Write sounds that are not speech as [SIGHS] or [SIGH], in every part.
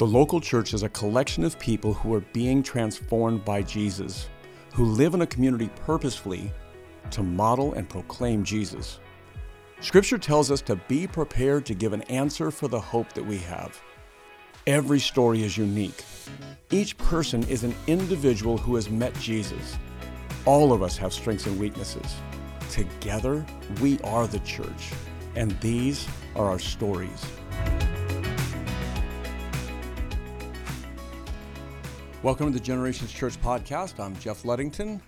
The local church is a collection of people who are being transformed by Jesus, who live in a community purposefully to model and proclaim Jesus. Scripture tells us to be prepared to give an answer for the hope that we have. Every story is unique. Each person is an individual who has met Jesus. All of us have strengths and weaknesses. Together, we are the church, and these are our stories. Welcome to the Generations Church podcast. I'm Jeff Luddington,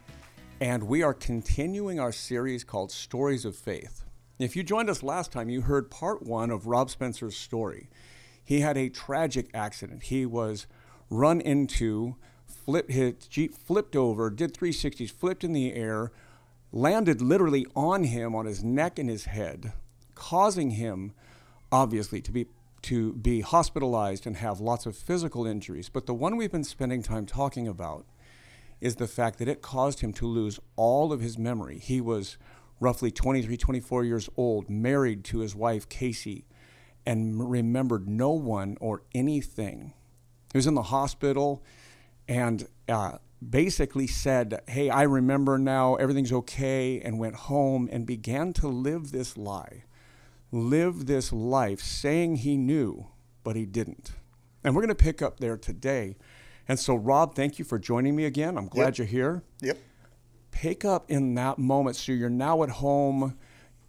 and we are continuing our series called Stories of Faith. If you joined us last time, you heard part one of Rob Spencer's story. He had a tragic accident. He was run into, flipped, his Jeep flipped over, did 360s, flipped in the air, landed literally on him, on his neck and his head, causing him, obviously, to be to be hospitalized and have lots of physical injuries. But the one we've been spending time talking about is the fact that it caused him to lose all of his memory. He was roughly 23, 24 years old, married to his wife, Casey, and remembered no one or anything. He was in the hospital and uh, basically said, Hey, I remember now, everything's okay, and went home and began to live this lie, live this life saying he knew, but he didn't. And we're going to pick up there today. And so, Rob, thank you for joining me again. I'm glad Yep. you're here. Yep. Pick up in that moment. So, you're now at home.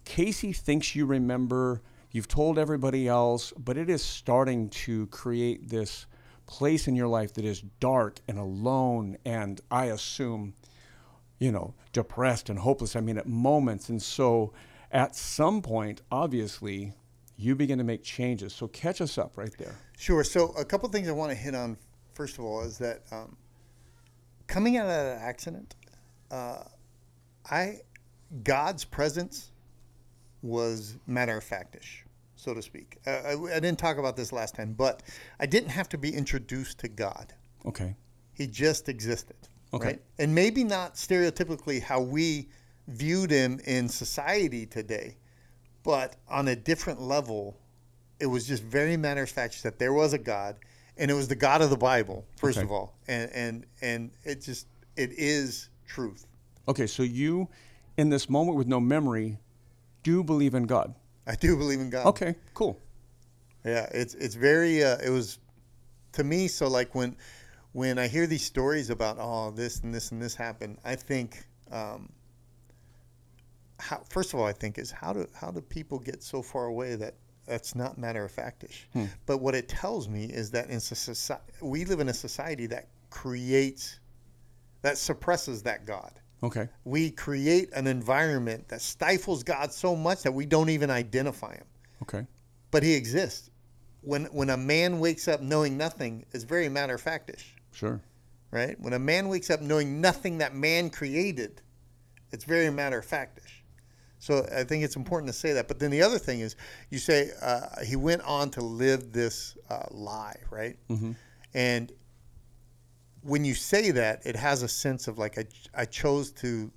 Casey thinks you remember. You've told everybody else, but it is starting to create this place in your life that is dark and alone, and I assume, you know, depressed and hopeless. I mean, at moments. And so, at some point, obviously, you begin to make changes. So, catch us up right there. Sure. So a couple things I want to hit on first of all is that um, coming out of that accident, uh, I God's presence was matter of factish, so to speak. Uh, I, I didn't talk about this last time, but I didn't have to be introduced to God. Okay. He just existed. Okay. Right? And maybe not stereotypically how we viewed him in society today, but on a different level, it was just very matter of fact that there was a God, and it was the God of the Bible, first Okay. of all, and and and it just it is truth. Okay. So, you, in this moment with no memory, do believe in God. I do believe in God. Okay. Cool. Yeah, it's it's very uh, it was to me so like when when I hear these stories about oh this and this and this happened, I think um, how first of all I think is how do how do people get so far away that that's not matter of factish. Hmm. But what it tells me is that in society we live in a society that creates that suppresses that God Okay. we create an environment that stifles God so much that we don't even identify him Okay. but he exists. When when a man wakes up knowing nothing, it's very matter of factish, Sure. right? When a man wakes up knowing nothing that man created, it's very matter of factish. So I think it's important to say that. But then the other thing is, you say uh, he went on to live this uh, lie, right? Mm-hmm. And when you say that, it has a sense of like I, I chose to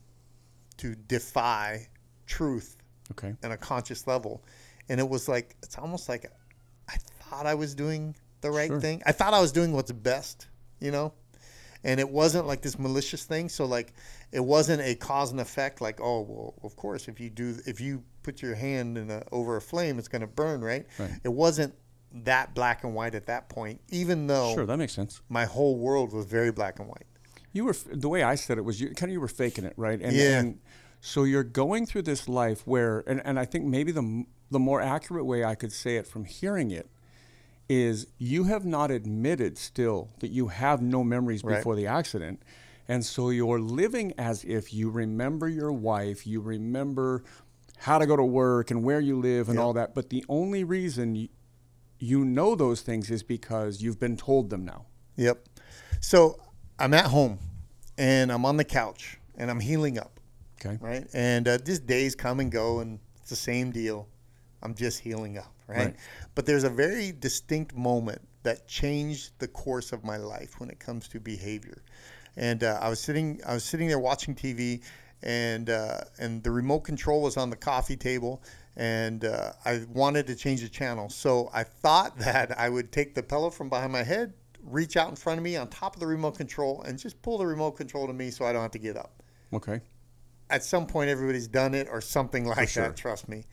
to defy truth Okay. on a conscious level. And it was like, it's almost like I thought I was doing the right Sure. thing. I thought I was doing what's best, you know? And it wasn't like this malicious thing. So, like, it wasn't a cause and effect, like, oh, well, of course, if you do, if you put your hand in a, over a flame, it's going to burn, right? Right. It wasn't that black and white at that point, even though Sure. That makes sense. my whole world was very black and white. You were the way I said it was you kind of you were faking it, right? And, Yeah. and so you're going through this life where, and, and I think maybe the the more accurate way I could say it from hearing it is you have not admitted still that you have no memories Right. before the accident. And so you're living as if you remember your wife, you remember how to go to work and where you live and Yep. all that. But the only reason you, you know those things is because you've been told them now. Yep. So I'm at home and I'm on the couch and I'm healing up. Okay. right? And uh, just days come and go, and it's the same deal. I'm just healing up, right? Right. But there's a very distinct moment that changed the course of my life when it comes to behavior. And uh, I was sitting, I was sitting there watching TV, and uh, and the remote control was on the coffee table, and uh, I wanted to change the channel. So I thought [LAUGHS] that I would take the pillow from behind my head, reach out in front of me on top of the remote control, and just pull the remote control to me so I don't have to get up. Okay. At some point, everybody's done it or something [LAUGHS] like sure. that. Trust me,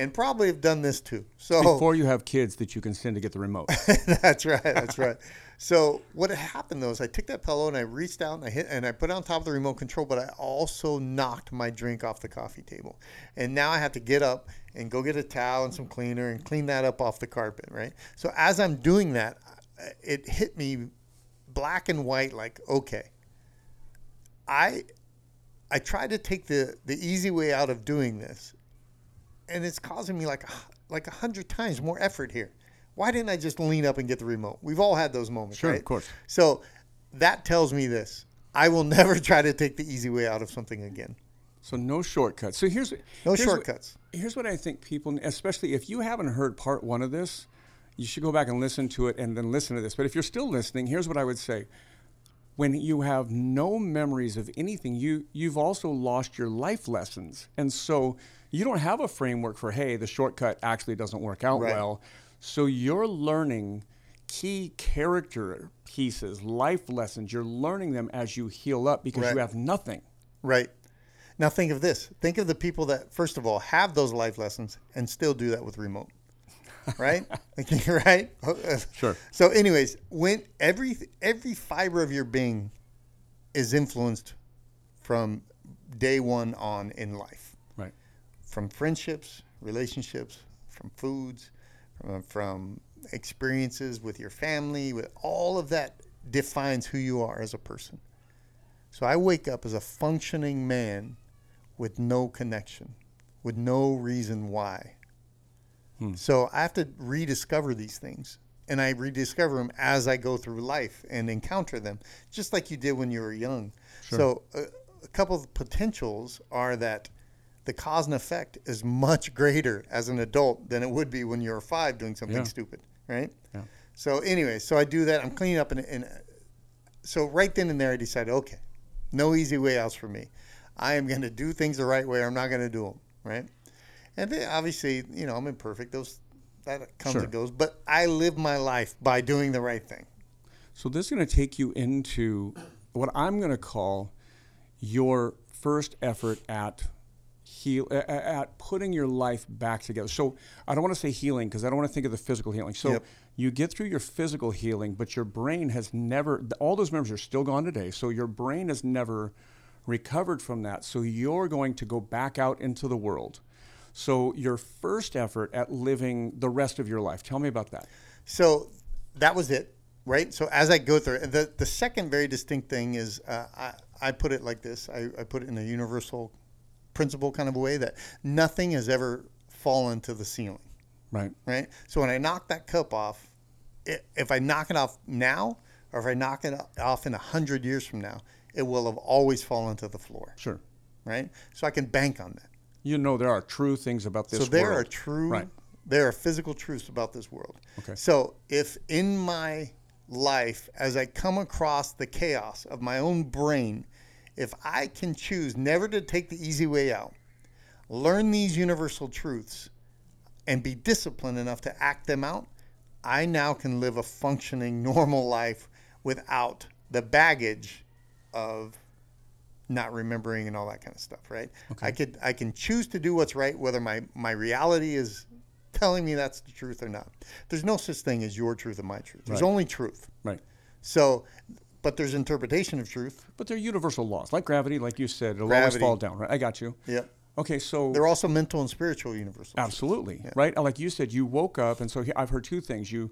and probably have done this too. So Before you have kids that you can send to get the remote. [LAUGHS] that's right. That's right. So what happened though is I took that pillow and I reached out and I hit and I put it on top of the remote control, but I also knocked my drink off the coffee table. And now I have to get up and go get a towel and some cleaner and clean that up off the carpet, right? So as I'm doing that, it hit me black and white like, okay. I I tried to take the the easy way out of doing this. And it's causing me like [SIGHS] like a hundred times more effort here why didn't I just lean up and get the remote? We've all had those moments, Sure, right? of course. So that tells me this: I will [LAUGHS] never try to take the easy way out of something again. So no shortcuts. So here's No here's shortcuts. What, here's what I think people, especially if you haven't heard part one of this, you should go back and listen to it and then listen to this. But if you're still listening, here's what I would say: when you have no memories of anything, you you've also lost your life lessons, and so you don't have a framework for hey, the shortcut actually doesn't work out Right. well. So you're learning key character pieces, life lessons. You're learning them as you heal up because Right. you have nothing. Right. Now think of this. Think of the people that first of all have those life lessons and still do that with remote. Right? [LAUGHS] [LAUGHS] right? Sure. So anyways, when every every fiber of your being is influenced from day 1 on in life. Right. From friendships, relationships, from foods, from, from experiences with your family, with all of that defines who you are as a person. So I wake up as a functioning man with no connection, with no reason why. So I have to rediscover these things. And I rediscover them as I go through life and encounter them, just like you did when you were young. So uh, a couple of potentials are that the cause and effect is much greater as an adult than it would be when you were five doing something Yeah. stupid, right? Yeah. So anyway, so I do that. I'm cleaning up, and, and so right then and there, I decided, okay, no easy way outs for me. I am going to do things the right way. I'm not going to do them right. And then obviously, you know, I'm imperfect. Those that comes Sure. and goes. But I live my life by doing the right thing. So this is going to take you into what I'm going to call your first effort at heal at putting your life back together. So I don't want to say healing because I don't want to think of the physical healing. So Yep. you get through your physical healing, but your brain has never all those memories are still gone today. So your brain has never recovered from that. So you're going to go back out into the world. So your first effort at living the rest of your life. Tell me about that. So that was it, right? So as I go through it, the the second very distinct thing is uh, I I put it like this. I, I put it in a universal principle kind of a way that nothing has ever fallen to the ceiling. Right. right? So when I knock that cup off, if I knock it off now, or if I knock it off in a hundred years from now, it will have always fallen to the floor, Sure. right? So I can bank on that. You know there are true things about this world. so there world. are true, Right. there are physical truths about this world. Okay. So if in my life, as I come across the chaos of my own brain, if I can choose never to take the easy way out, learn these universal truths, and be disciplined enough to act them out, I now can live a functioning, [LAUGHS] normal life without the baggage of not remembering and all that kind of stuff, right? I could I can choose to do what's right, whether my, my reality is telling me that's the truth or not. There's no such thing as your truth and my truth. There's Right. only truth. Right. So, but there's interpretation of truth. But they're universal laws, like gravity, like you said. It'll Gravity. always fall down, right? I got you. Yep. Okay, so They're also mental and spiritual universals. absolutely, right? Like you said, you woke up, and so I've heard two things. You,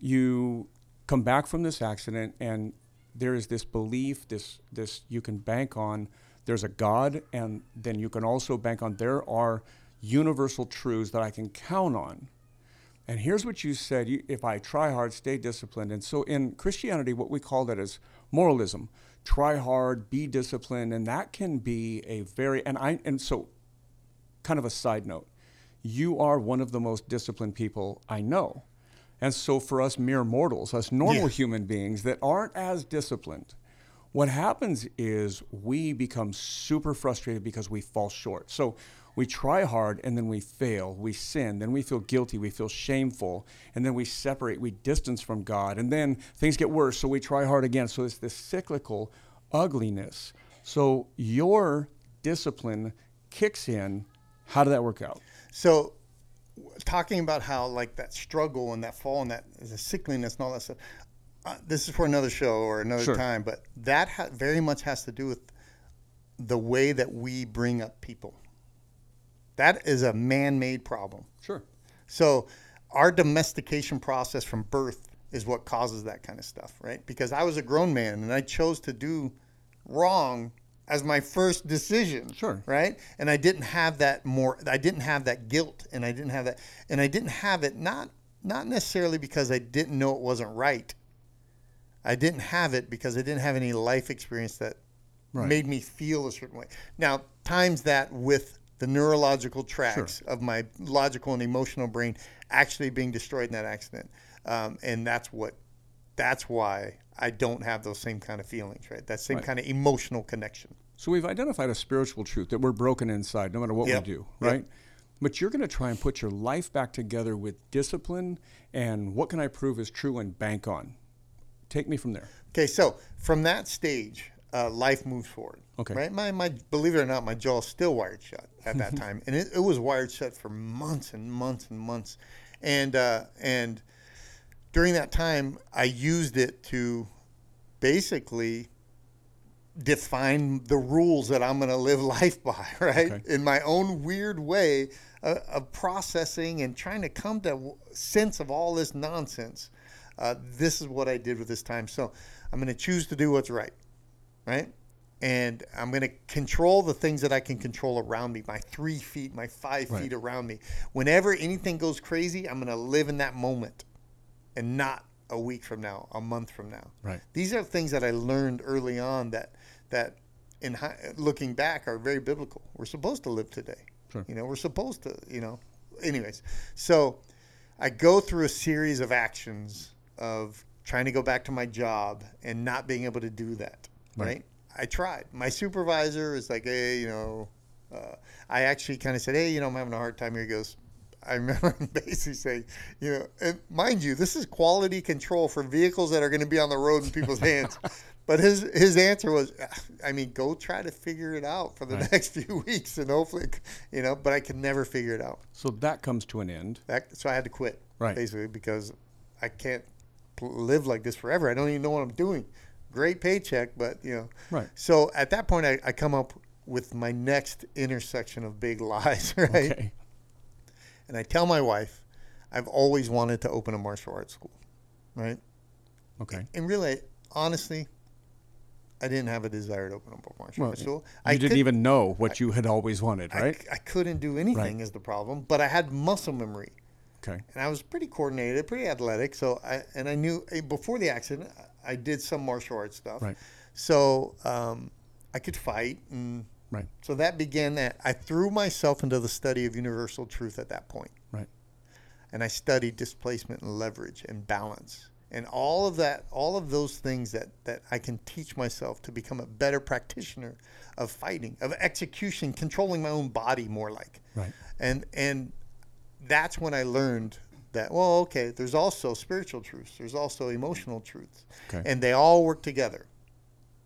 you come back from this accident, and there is this belief, this this you can bank on. There's a God, and then you can also bank on there are universal truths that I can count on. And here's what you said you, if I try hard, stay disciplined. And so in Christianity, what we call that is moralism. Try hard, be disciplined. And that can be a very, and I, and so kind of a side note, you are one of the most disciplined people I know. And so for us mere mortals, us normal Yeah. human beings that aren't as disciplined, what happens is we become super frustrated because we fall short. So we try hard and then we fail. We sin. Then we feel guilty. We feel shameful. And then we separate. We distance from God. And then things get worse. So we try hard again. So it's this cyclical ugliness. So your discipline kicks in. How did that work out? So, talking about how like that struggle and that fall and that the sickliness and all that stuff. Uh, this is for another show or another Sure. time, but that ha- very much has to do with the way that we bring up people. That is a man-made problem. Sure. So our domestication process from birth is what causes that kind of stuff, right? Because I was a grown man and I chose to do wrong as my first decision. Sure. Right? And I didn't have that more I didn't have that guilt and I didn't have that and I didn't have it not not necessarily because I didn't know it wasn't right. I didn't have it because I didn't have any life experience that Right. made me feel a certain way. Now, times that with the neurological tracks of my logical and emotional brain actually being destroyed in that accident, um, and that's what, that's why I don't have those same kind of feelings, right? That same Right. kind of emotional connection. So we've identified a spiritual truth that we're broken inside no matter what Yep. we do, Yep. right? But you're going to try and put your life back together with discipline and what can I prove is true and bank on. Take me from there. Okay, so from that stage, uh, life moves forward. Okay. Right. My, my believe it or not, my jaw is still wired shut at that [LAUGHS] time, and it, it was wired shut for months and months and months, and uh, and during that time, I used it to basically define the rules that I'm going to live [LAUGHS] life by, right? Okay. In my own weird way uh, of processing and trying to come to sense of all this nonsense. Uh, this is what I did with this time. So I'm going to choose to do what's right, right? And I'm going to control the things that I can control around me, my three feet, my five Right. feet around me. Whenever anything goes crazy, I'm going to live in that moment and not a week from now, a month from now. Right. These are things that I learned early on that that in looking back are very biblical. We're supposed to live today. Sure. You know, we're supposed to, you know. Anyways, so I go through a series of actions of trying to go back to my job and not being able to do that. Right. Right. I tried. My supervisor is like, hey, you know, uh, I actually kind of said, hey, you know, I'm having a hard time here. He goes, I remember [LAUGHS] basically saying, you know, and mind you, this is quality control for vehicles that are going to be on the road in people's hands. [LAUGHS] But his his answer was, I mean, go try to figure it out for the Right. next [LAUGHS] few weeks, and hopefully, you know. But I could never figure it out. So that comes to an end. That, so I had to quit, Right. basically, because I can't live like this forever. I don't even know what I'm doing. Great paycheck, but you know. Right. So at that point, I, I come up with my next intersection of big [LAUGHS] lies, right? Okay. And I tell my wife, I've always wanted to open a martial arts school, right? Okay. And really, honestly, I didn't have a desire to open up a martial Well, arts school. You I didn't could- even know what you had always wanted, I, right? I couldn't do anything is the problem, but I had muscle memory. Okay. and I was pretty coordinated, pretty athletic. So I and I knew eh, before the accident, I did some martial arts stuff. Right. So um, I could fight, and Right. so that began that. I threw myself into the study of universal truth at that point, Right. and I studied displacement and leverage and balance. And all of that, all of those things that, that I can teach myself to become a better practitioner of fighting, of execution, controlling my own body more like Right. and and that's when I learned that well, okay, there's also spiritual truths, there's also emotional truths, Okay. and they all work together,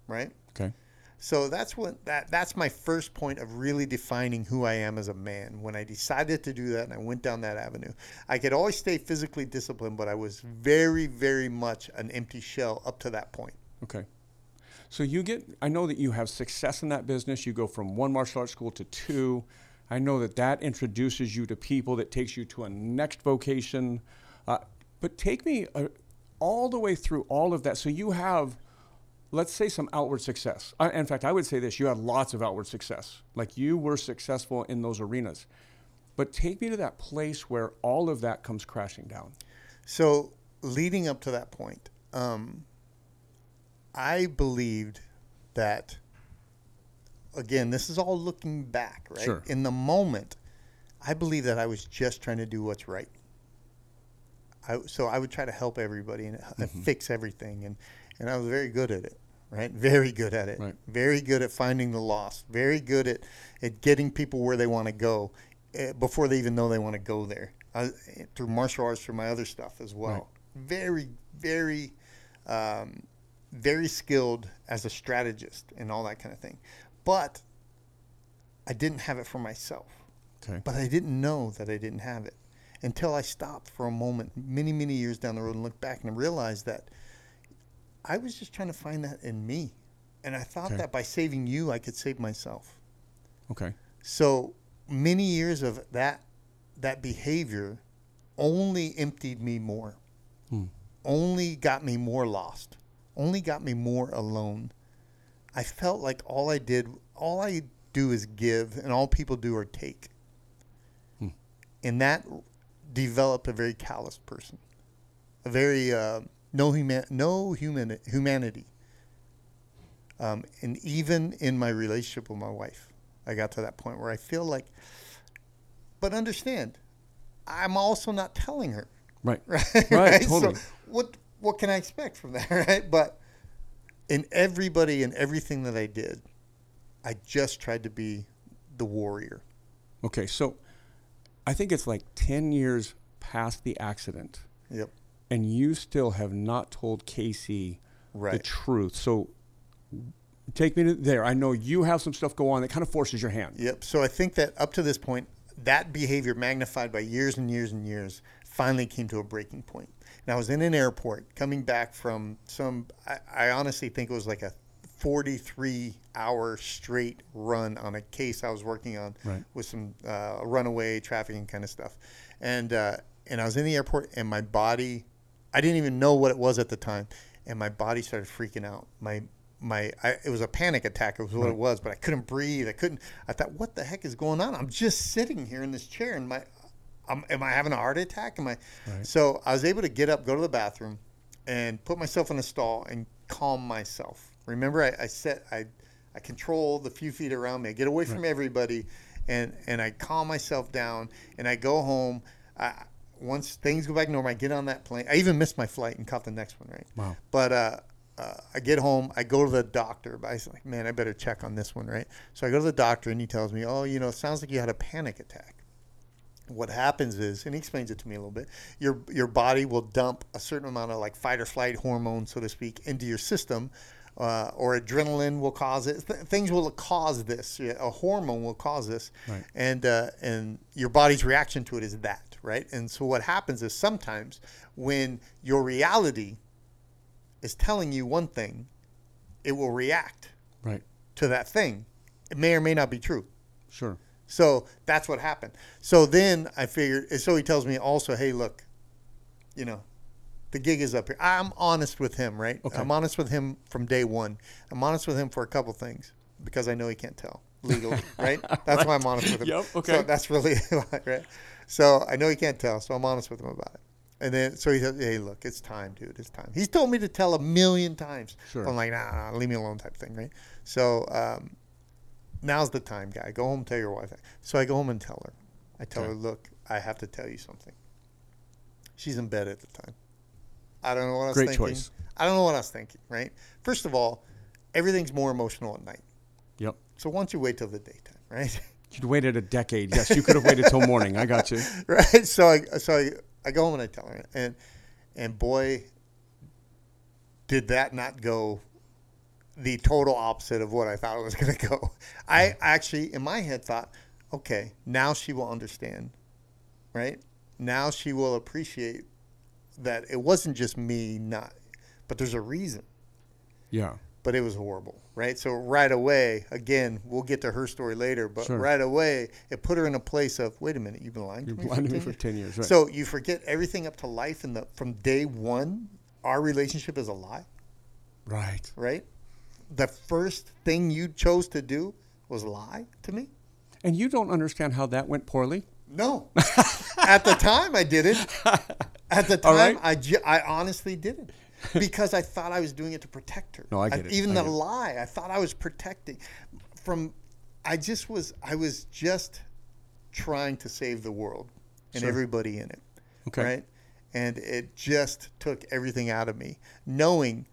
right? Okay. So that's what that that's my first point of really defining who I am as a man. When I decided to do that and I went down that avenue, I could always stay physically disciplined, but I was very, very much an empty shell up to that point. Okay. So you get, I know that you have success in that business. You go from one martial arts school to two. I know that that introduces you to people, that takes you to a next vocation. Uh, but take me uh, all the way through all of that. So you have, let's say, some outward success. Uh, in fact, I would say this you had lots of outward success. Like you were successful in those arenas. But take me to that place where all of that comes crashing down. So leading up to that point, um, I believed that. Again, this is all looking back, right? Sure. In the moment, I believe that I was just trying to do what's right. I, so I would try to help everybody and, and fix everything, and, and I was very good at it, right? Very good at it. Right. Very good at finding the lost. Very good at, at getting people where they want to go eh, before they even know they want to go there. Uh, through martial arts, through my other stuff as well. Right. Very, very, um, very skilled as a strategist and all that kind of thing. But I didn't have it for myself. Okay. But I didn't know that I didn't have it until I stopped for a moment many, many years down the road and looked back and realized that I was just trying to find that in me. And I thought Okay. that by saving you, I could save myself. Okay. So many years of that that behavior only emptied me more. Hmm. Only got me more lost. Only got me more alone. I felt like all I did, all I do is give, and all people do are take. Hmm. And that developed a very callous person, a very uh, no human, no human humanity. Um, and even in my relationship with my wife, I got to that point where I feel like, but understand, I'm also not telling her, Right. [LAUGHS] right? Right, So totally. what what can I expect from that, [LAUGHS] right? But in everybody and everything that I did, I just tried to be the warrior. Okay. So I think it's like 10 years past the accident, Yep. And you still have not told Casey the truth. So take me to there. I know you have some stuff go on that kind of forces your hand. Yep. So I think that up to this point, that behavior magnified by years and years and years finally came to a breaking point. And I was in an airport coming back from some, I, I honestly think it was like a 43 hour straight run on a case I was working on Right. with some uh, runaway trafficking kind of stuff. And, uh, and I was in the airport and my body, I didn't even know what it was at the time. And my body started freaking out. My, my, I, it was a panic attack. It was what it was, but I couldn't breathe. I couldn't, I thought, what the heck is going on? I'm just sitting here in this chair and my, I'm, am I having a heart attack? Am I? Right. So I was able to get up, go to the bathroom, and put myself in a stall and calm myself. Remember, I, I set, I, I control the few feet around me. I get away from everybody, and and I calm myself down, and I go home. I, once things go back normal, I get on that plane. I even missed my flight and caught the next one, right? Wow. But uh, uh, I get home, I go to the doctor, but I was like, man, I better check on this one, right? So I go to the doctor, and he tells me, oh, you know, it sounds like you had a panic attack what happens is, and he explains it to me a little bit, your your body will dump a certain amount of like fight or flight hormone, so to speak, into your system, uh, or adrenaline will cause it. Th- things will cause this. A hormone will cause this, Right. and uh, and your body's reaction to it is that, right? And so what happens is sometimes when your reality is telling you one thing, it will react Right. to that thing. It may or may not be true. Sure. So that's what happened. So then I figured, so he tells me also, hey, look, you know, the gig is up here. I'm honest with him, right? Okay. I'm honest with him from day one. I'm honest with him for a couple things because I know he can't tell legally, [LAUGHS] right? [LAUGHS] That's why I'm honest with him. Yep, So okay. that's really [LAUGHS] right. So I know he can't tell, so I'm honest with him about it. And then so he says, "Hey, look, it's time, dude. It's time." He's told me to tell a million times. Sure. I'm like, "Nah, nah, leave me alone," type thing, right? So um, now's the time, guy. Go home, tell your wife. So I go home and tell her. I tell Okay. her, look, I have to tell you something. She's in bed at the time. I don't know what I was Great thinking. choice. I don't know what I was thinking, right? First of all, everything's more emotional at night. Yep. So why don't you wait till the daytime, [LAUGHS] right? You'd waited a decade. Yes, you could have waited till morning. I got you. [LAUGHS] right? So I so I, I go home and I tell her, and and boy, did that not go the total opposite of what I thought it was going to go. I actually, in my head, thought, okay, now she will understand, right? Now she will appreciate that it wasn't just me not, but there's a reason. Yeah. But it was horrible, right? So right away, again, we'll get to her story later, but Sure. right away, it put her in a place of, wait a minute, you've been lying to You've me, lied to me for 10 years. Right. So you forget everything up to life, and the from day one, our relationship is a lie, right. right? The first thing you chose to do was lie to me. And you don't understand how that went poorly? No, [LAUGHS] at the time I didn't. [LAUGHS] At the time, right. I, ju- I honestly didn't [LAUGHS] because I thought I was doing it to protect her. No, I get it. Even I the it. lie, I thought I was protecting from. I just was. I was just trying to save the world and Sure. everybody in it. Okay. Right, and it just took everything out of me. Knowing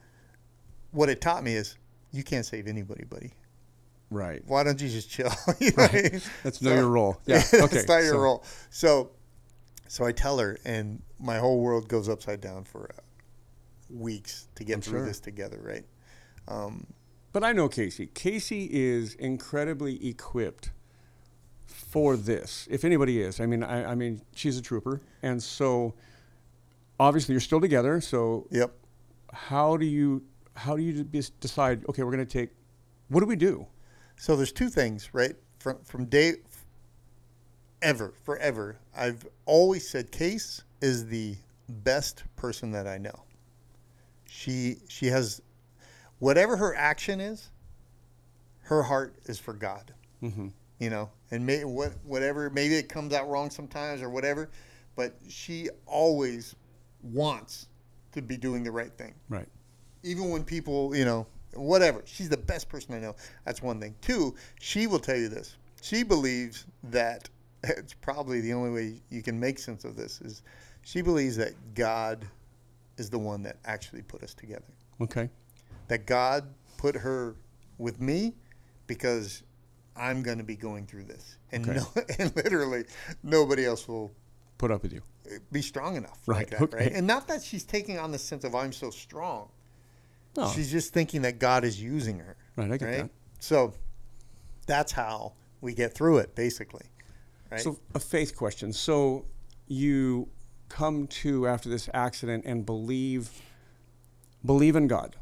what it taught me is you can't save anybody, buddy. Right. Why don't you just chill? [LAUGHS] you know what I mean? That's know So- your role. [LAUGHS] Yeah. That's Okay. not your so- role. So, so I tell her, and my whole world goes upside down for weeks to get I'm through sure. this together, right? Um, But I know Casey. Casey is incredibly equipped for this. If anybody is, I mean, I, I mean, she's a trooper, and so obviously you're still together. So yep. how do you how do you decide? Okay, we're going to take. What do we do? So there's two things, right? From from day ever, forever, I've always said Case is the best person that I know. She she has whatever her action is, her heart is for God. Mm-hmm. You know, and may, what whatever maybe it comes out wrong sometimes or whatever, but she always wants to be doing the right thing Right. even when people, you know, whatever. She's the best person I know. That's one thing. Two, she will tell you this. She believes that [LAUGHS] it's probably the only way you can make sense of this is she believes that God is the one that actually put us together. Okay. That God put her with me because I'm going to be going through this. And Okay. no, [LAUGHS] and literally nobody else will Put up with you. be strong enough Right, like that, okay. right? And not that she's taking on the sense of I'm so strong. No. She's just thinking that God is using her. Right. I get right? that. So that's how we get through it, basically. Right? So a faith question. So you come to after this accident and believe believe in God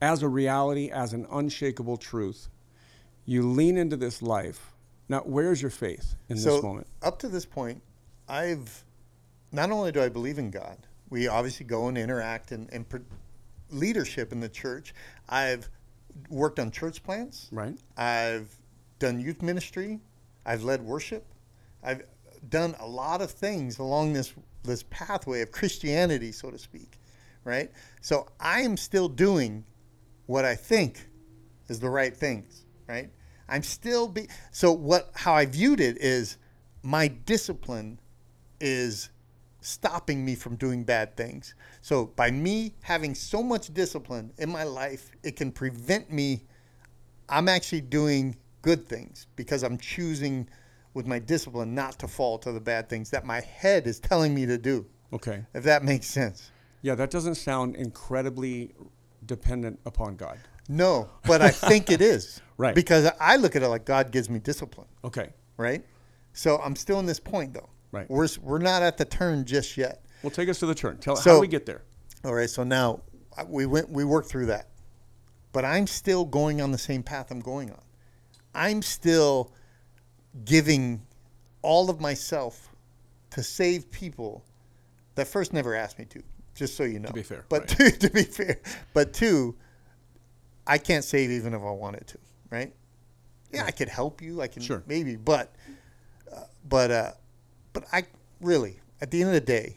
as a reality, as an unshakable truth. You lean into this life. Now, where's your faith in So- this moment? up to this point, I've not only do I believe in God, we obviously go and interact and, and leadership in the church. I've worked on church plants. Right. I've done youth ministry. I've led worship. I've done a lot of things along this this pathway of Christianity, so to speak, right? So I am still doing what I think is the right things, right? I'm still be so what how I viewed it is my discipline is stopping me from doing bad things. So by me having so much discipline in my life, it can prevent me I'm actually doing good things because I'm choosing with my discipline not to fall to the bad things that my head is telling me to do. Okay. If that makes sense. Yeah, that doesn't sound incredibly dependent upon God. No, but I think it is. [LAUGHS] Right. Because I look at it like God gives me discipline, Okay. right? So I'm still in this point though. Right. We're we're not at the turn just yet. Well, take us to the turn. Tell how So- do we get there? All right, so now uh, we went we worked through that. But I'm still going on the same path I'm going on. I'm still giving all of myself to save people that first never asked me to, just so you know. To be fair, But two, [LAUGHS] to be fair, but two, I can't save even if I wanted to, right? Yeah, I could help you. I can Sure. maybe, but uh, but uh, but I really at the end of the day,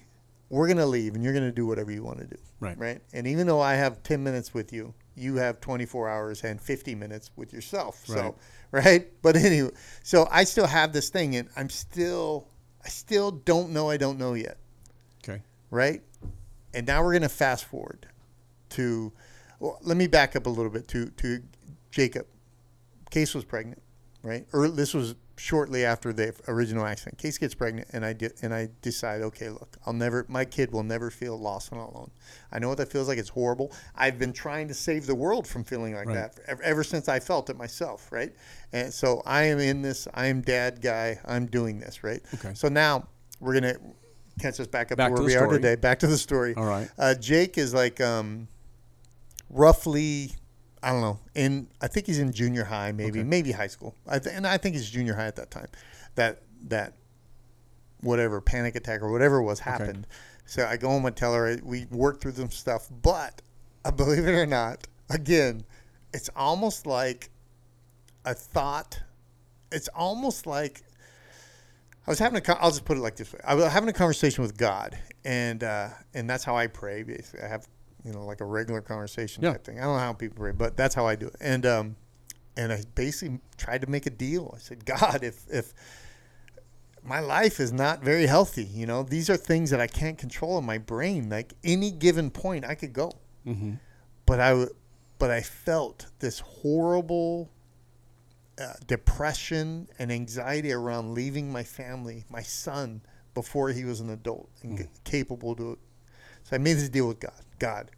we're gonna leave and you're gonna do whatever you want to do, Right. Right. And even though I have ten minutes with you, you have 24 hours and 50 minutes with yourself. So [LAUGHS] right. But anyway, so I still have this thing, and I'm still I still don't know. I don't know yet Okay. right? And now we're going to fast forward to. Well, let me back up a little bit to to Jacob. Case was pregnant, right? Or this was shortly after the original accident. Case gets pregnant, and I di- and I decide, okay, look, I'll never. My kid will never feel lost and alone. I know what that feels like. It's horrible. I've been trying to save the world from feeling like Right. that ever, ever since I felt it myself, right? And so I am in this. I am dad guy. I'm doing this, right? Okay. So now we're gonna catch us back up Back where we are today. Back to the story. All right. Uh, Jake is like um, roughly, I don't know. In I think he's in junior high, maybe Okay. maybe high school. I th- and I think he's junior high at that time. That that whatever panic attack or whatever was happened. So I go home and tell her we worked through some stuff, but uh, [LAUGHS] believe it or not, again, it's almost like a thought. It's almost like I was having a. con- I'll just put it like this way. I was having a conversation with God, and uh, and that's how I pray. Basically, I have you know like a regular conversation Yeah. type thing. I don't know how people pray, but that's how I do it. And um, and I basically tried to make a deal. I said, [LAUGHS] God, if if my life is not very healthy, you know, these are things that I can't control in my brain. Like any given point, I could go, Mm-hmm. but I would. but I felt this horrible uh, depression and anxiety around leaving my family, my son, before he was an adult and Mm. capable to. So I made this deal with God. God,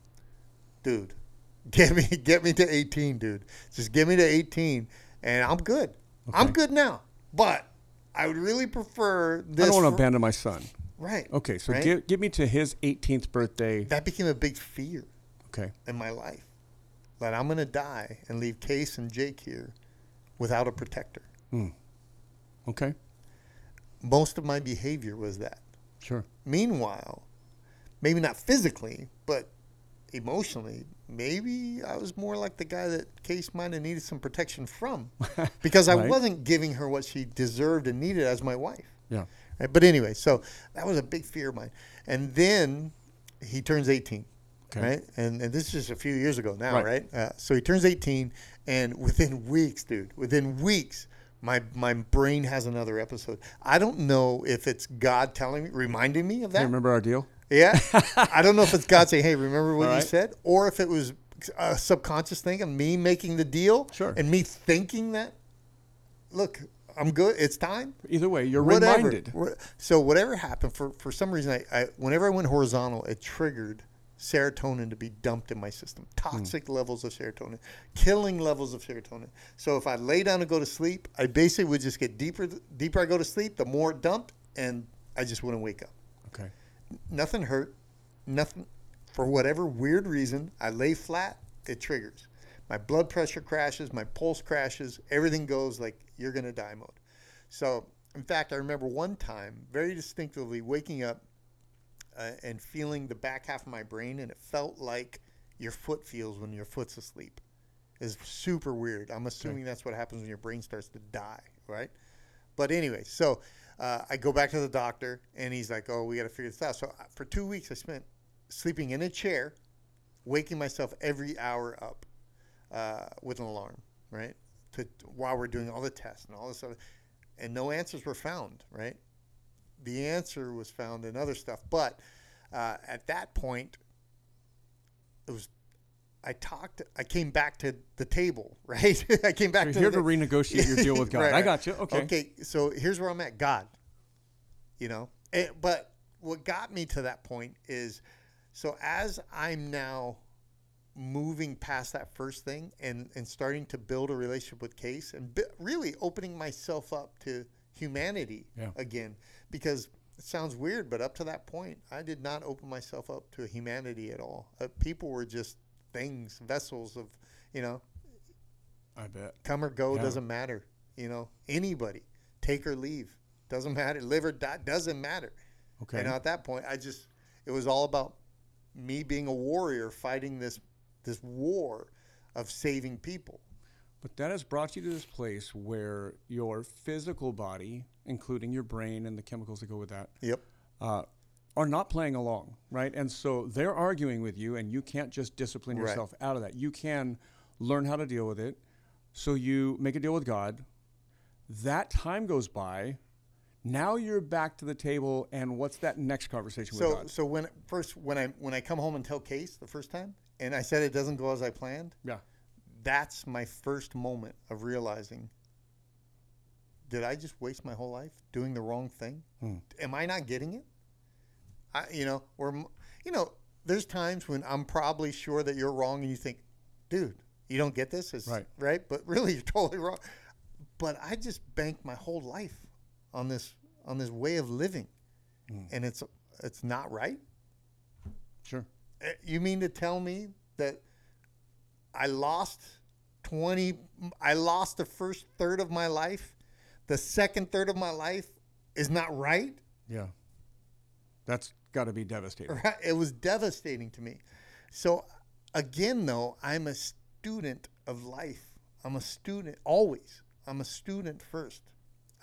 dude, [LAUGHS] get me get me to 18, dude. Just get me to 18, and I'm good. I'm good now. But I would really prefer this. I don't want to for- abandon my son. Right. Okay, so right? give, give me to his 18th birthday. that became a big fear Okay. in my life that I'm gonna die and leave Case and Jake here without a protector. Hmm. Okay. Most of my behavior was that. Sure. Meanwhile, maybe not physically, but emotionally, maybe I was more like the guy that Case might have needed some protection from [LAUGHS] because I wasn't giving her what she deserved and needed as my wife. Yeah. Right? But anyway, so that was a big fear of mine. And then he turns 18. Okay. Right. And, and this is just a few years ago now, Right. right? Uh, so he turns 18, and within weeks, dude, within weeks, my, my brain has another episode. I don't know if it's God telling me, reminding me of that. remember our deal? Yeah. [LAUGHS] I don't know if it's God saying, hey, remember what All you right. said? Or if it was a subconscious thing of me making the deal Sure. and me thinking that, look, I'm good. It's time Either way, you're whatever. reminded. So whatever happened, for for some reason, I, I whenever I went horizontal, it triggered serotonin to be dumped in my system. Hmm. Toxic levels of serotonin, killing levels of serotonin. So if I lay down and go to sleep, I basically would just get deeper. Deeper I go to sleep, the more it dumped, and I just wouldn't wake up. Okay. Nothing hurt. Nothing. For whatever weird reason, I lay flat. It triggers. My blood pressure crashes. My pulse crashes. Everything goes like you're gonna die mode. So, in fact, I remember one time very distinctively waking up uh, and feeling the back half of my brain, and it felt like your foot feels when your foot's asleep. It's super weird. I'm assuming that's what happens when your brain starts to die, right? But anyway, so uh, I go back to the doctor, and he's like, "Oh, we got to figure this out." So uh, for two weeks, I spent sleeping in a chair, waking myself every hour up uh, with an alarm, right? To while we're doing all the tests and all this other, and no answers were found, right? The answer was found in other stuff, but uh, at that point, it was. I talked. I came back to the table, [LAUGHS] right? I came back You're to here the, to renegotiate your deal with [LAUGHS] God. Right, I got you. Okay. Okay. So here's where I'm at. God. You know, Eh, but what got me to that point is, so as I'm now moving past that first thing and and starting to build a relationship with Case and bi- really opening myself up to humanity Yeah. again, because it sounds weird, but up to that point, I did not open myself up to humanity at all. Uh, people were just things, vessels of, you know, I bet. come or go Yeah. doesn't matter. You know, anybody, take or leave, doesn't matter. Live or die doesn't matter. Okay. And at that point, I just it was all about me being a warrior fighting this this war of saving people. But that has brought you to this place where your physical body, including your brain and the chemicals that go with that, Yep. uh, are not playing along, right? And so they're arguing with you, and you can't just discipline Right. yourself out of that. You can learn how to deal with it. So you make a deal with God. That time goes by. Now you're back to the table, and what's that next conversation with So God? so when first when I when I come home and tell Case the first time, and I said it doesn't go as I planned, Yeah. that's my first moment of realizing did I just waste my whole life doing the wrong thing? Hmm. Am I not getting it? I, you know, or you know, there's times when I'm probably sure that you're wrong, and you think, dude, you don't get this, it's, Right. Right, but really, [LAUGHS] you're totally wrong. But I just banked my whole life on this on this way of living, Hmm. and it's it's not right. Sure. Eh, You mean to tell me that I lost 20 I lost the first third of my life? The second third of my life is not right? Yeah. That's got to be devastating. Right? It was devastating to me. So again though, I'm a student of life. I'm a student always. I'm a student first.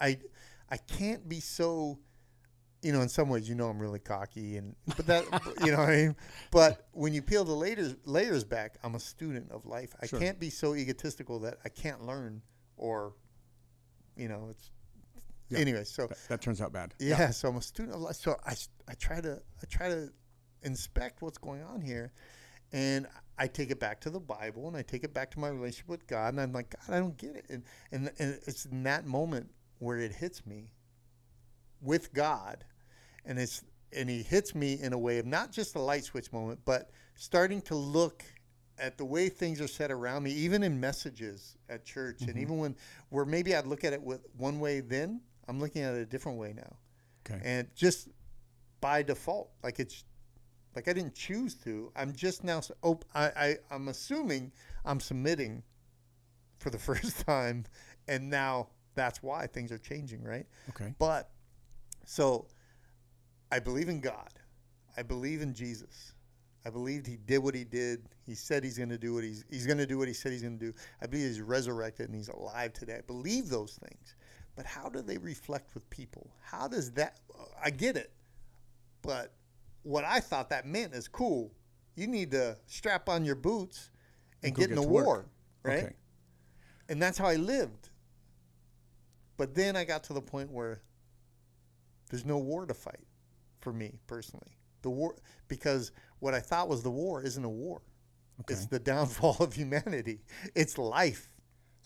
I I can't be so you know, in some ways, you know, I'm really cocky, and but that, [LAUGHS] you know, what I mean. But when you peel the layers layers back, I'm a student of life. I Sure. can't be so egotistical that I can't learn, or, you know, it's. Yeah. Anyway, so That, that turns out bad. yeah, so I'm a student of life. So I, I try to I try to inspect what's going on here, and I take it back to the Bible and I take it back to my relationship with God, and I'm like, God, I don't get it. And and, and it's in that moment where it hits me with God, and it's and He hits me in a way of not just a light switch moment, but starting to look at the way things are said around me, even in messages at church, mm-hmm. and even when where maybe I'd look at it with one way then, I'm looking at it a different way now. Okay. And just by default, like it's like I didn't choose to. I'm just now. Oh, I, I I'm assuming I'm submitting for the [LAUGHS] first time, and now that's why things are changing, right? Okay. But so I believe in God. I believe in Jesus. I believed he did what he did. He said he's going to do what he's he's going to do what he said he's going to do. I believe he's resurrected and he's alive today. I believe those things. But how do they reflect with people? How does that I get it. But what I thought that meant is cool. You need to strap on your boots and, get in the war, right? Okay. And that's how I lived. But then I got to the point where there's no war to fight for me personally. The war because what I thought was the war isn't a war. Okay. It's the downfall of humanity. It's life.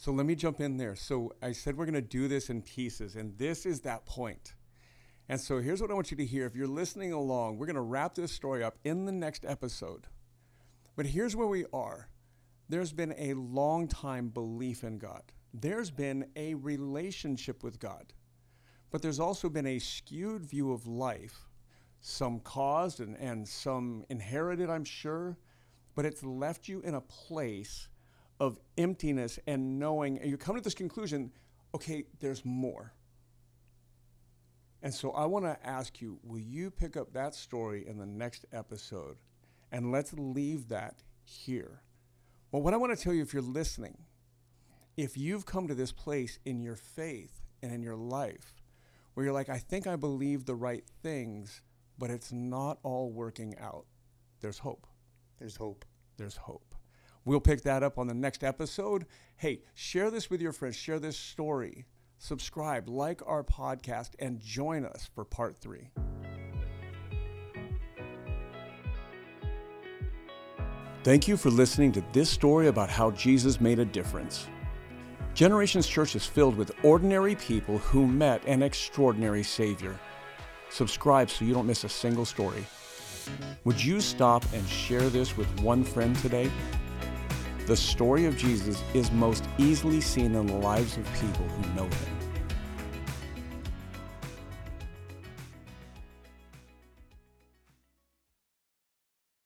So let me jump in there. So I said we're going to do this in pieces, and this is that point. And so here's what I want you to hear. If you're listening along, we're going to wrap this story up in the next episode. But here's where we are there's been a long time belief in God, there's been a relationship with God, but there's also been a skewed view of life some caused and, and some inherited, I'm sure, but it's left you in a place of emptiness and knowing, and you come to this conclusion okay, there's more. And so I want to ask you will you pick up that story in the next episode? And let's leave that here. Well, what I want to tell you, if you're listening, if you've come to this place in your faith and in your life where you're like, I think I believe the right things, but it's not all working out. There's hope. There's hope. There's hope. We'll pick that up on the next episode. Hey, share this with your friends, share this story, subscribe, like our podcast, and join us for part three. Thank you for listening to this story about how Jesus made a difference. Generations Church is filled with ordinary people who met an extraordinary Savior. Subscribe so you don't miss a single story. Would you stop and share this with one friend today? The story of Jesus is most easily seen in the lives of people who know him.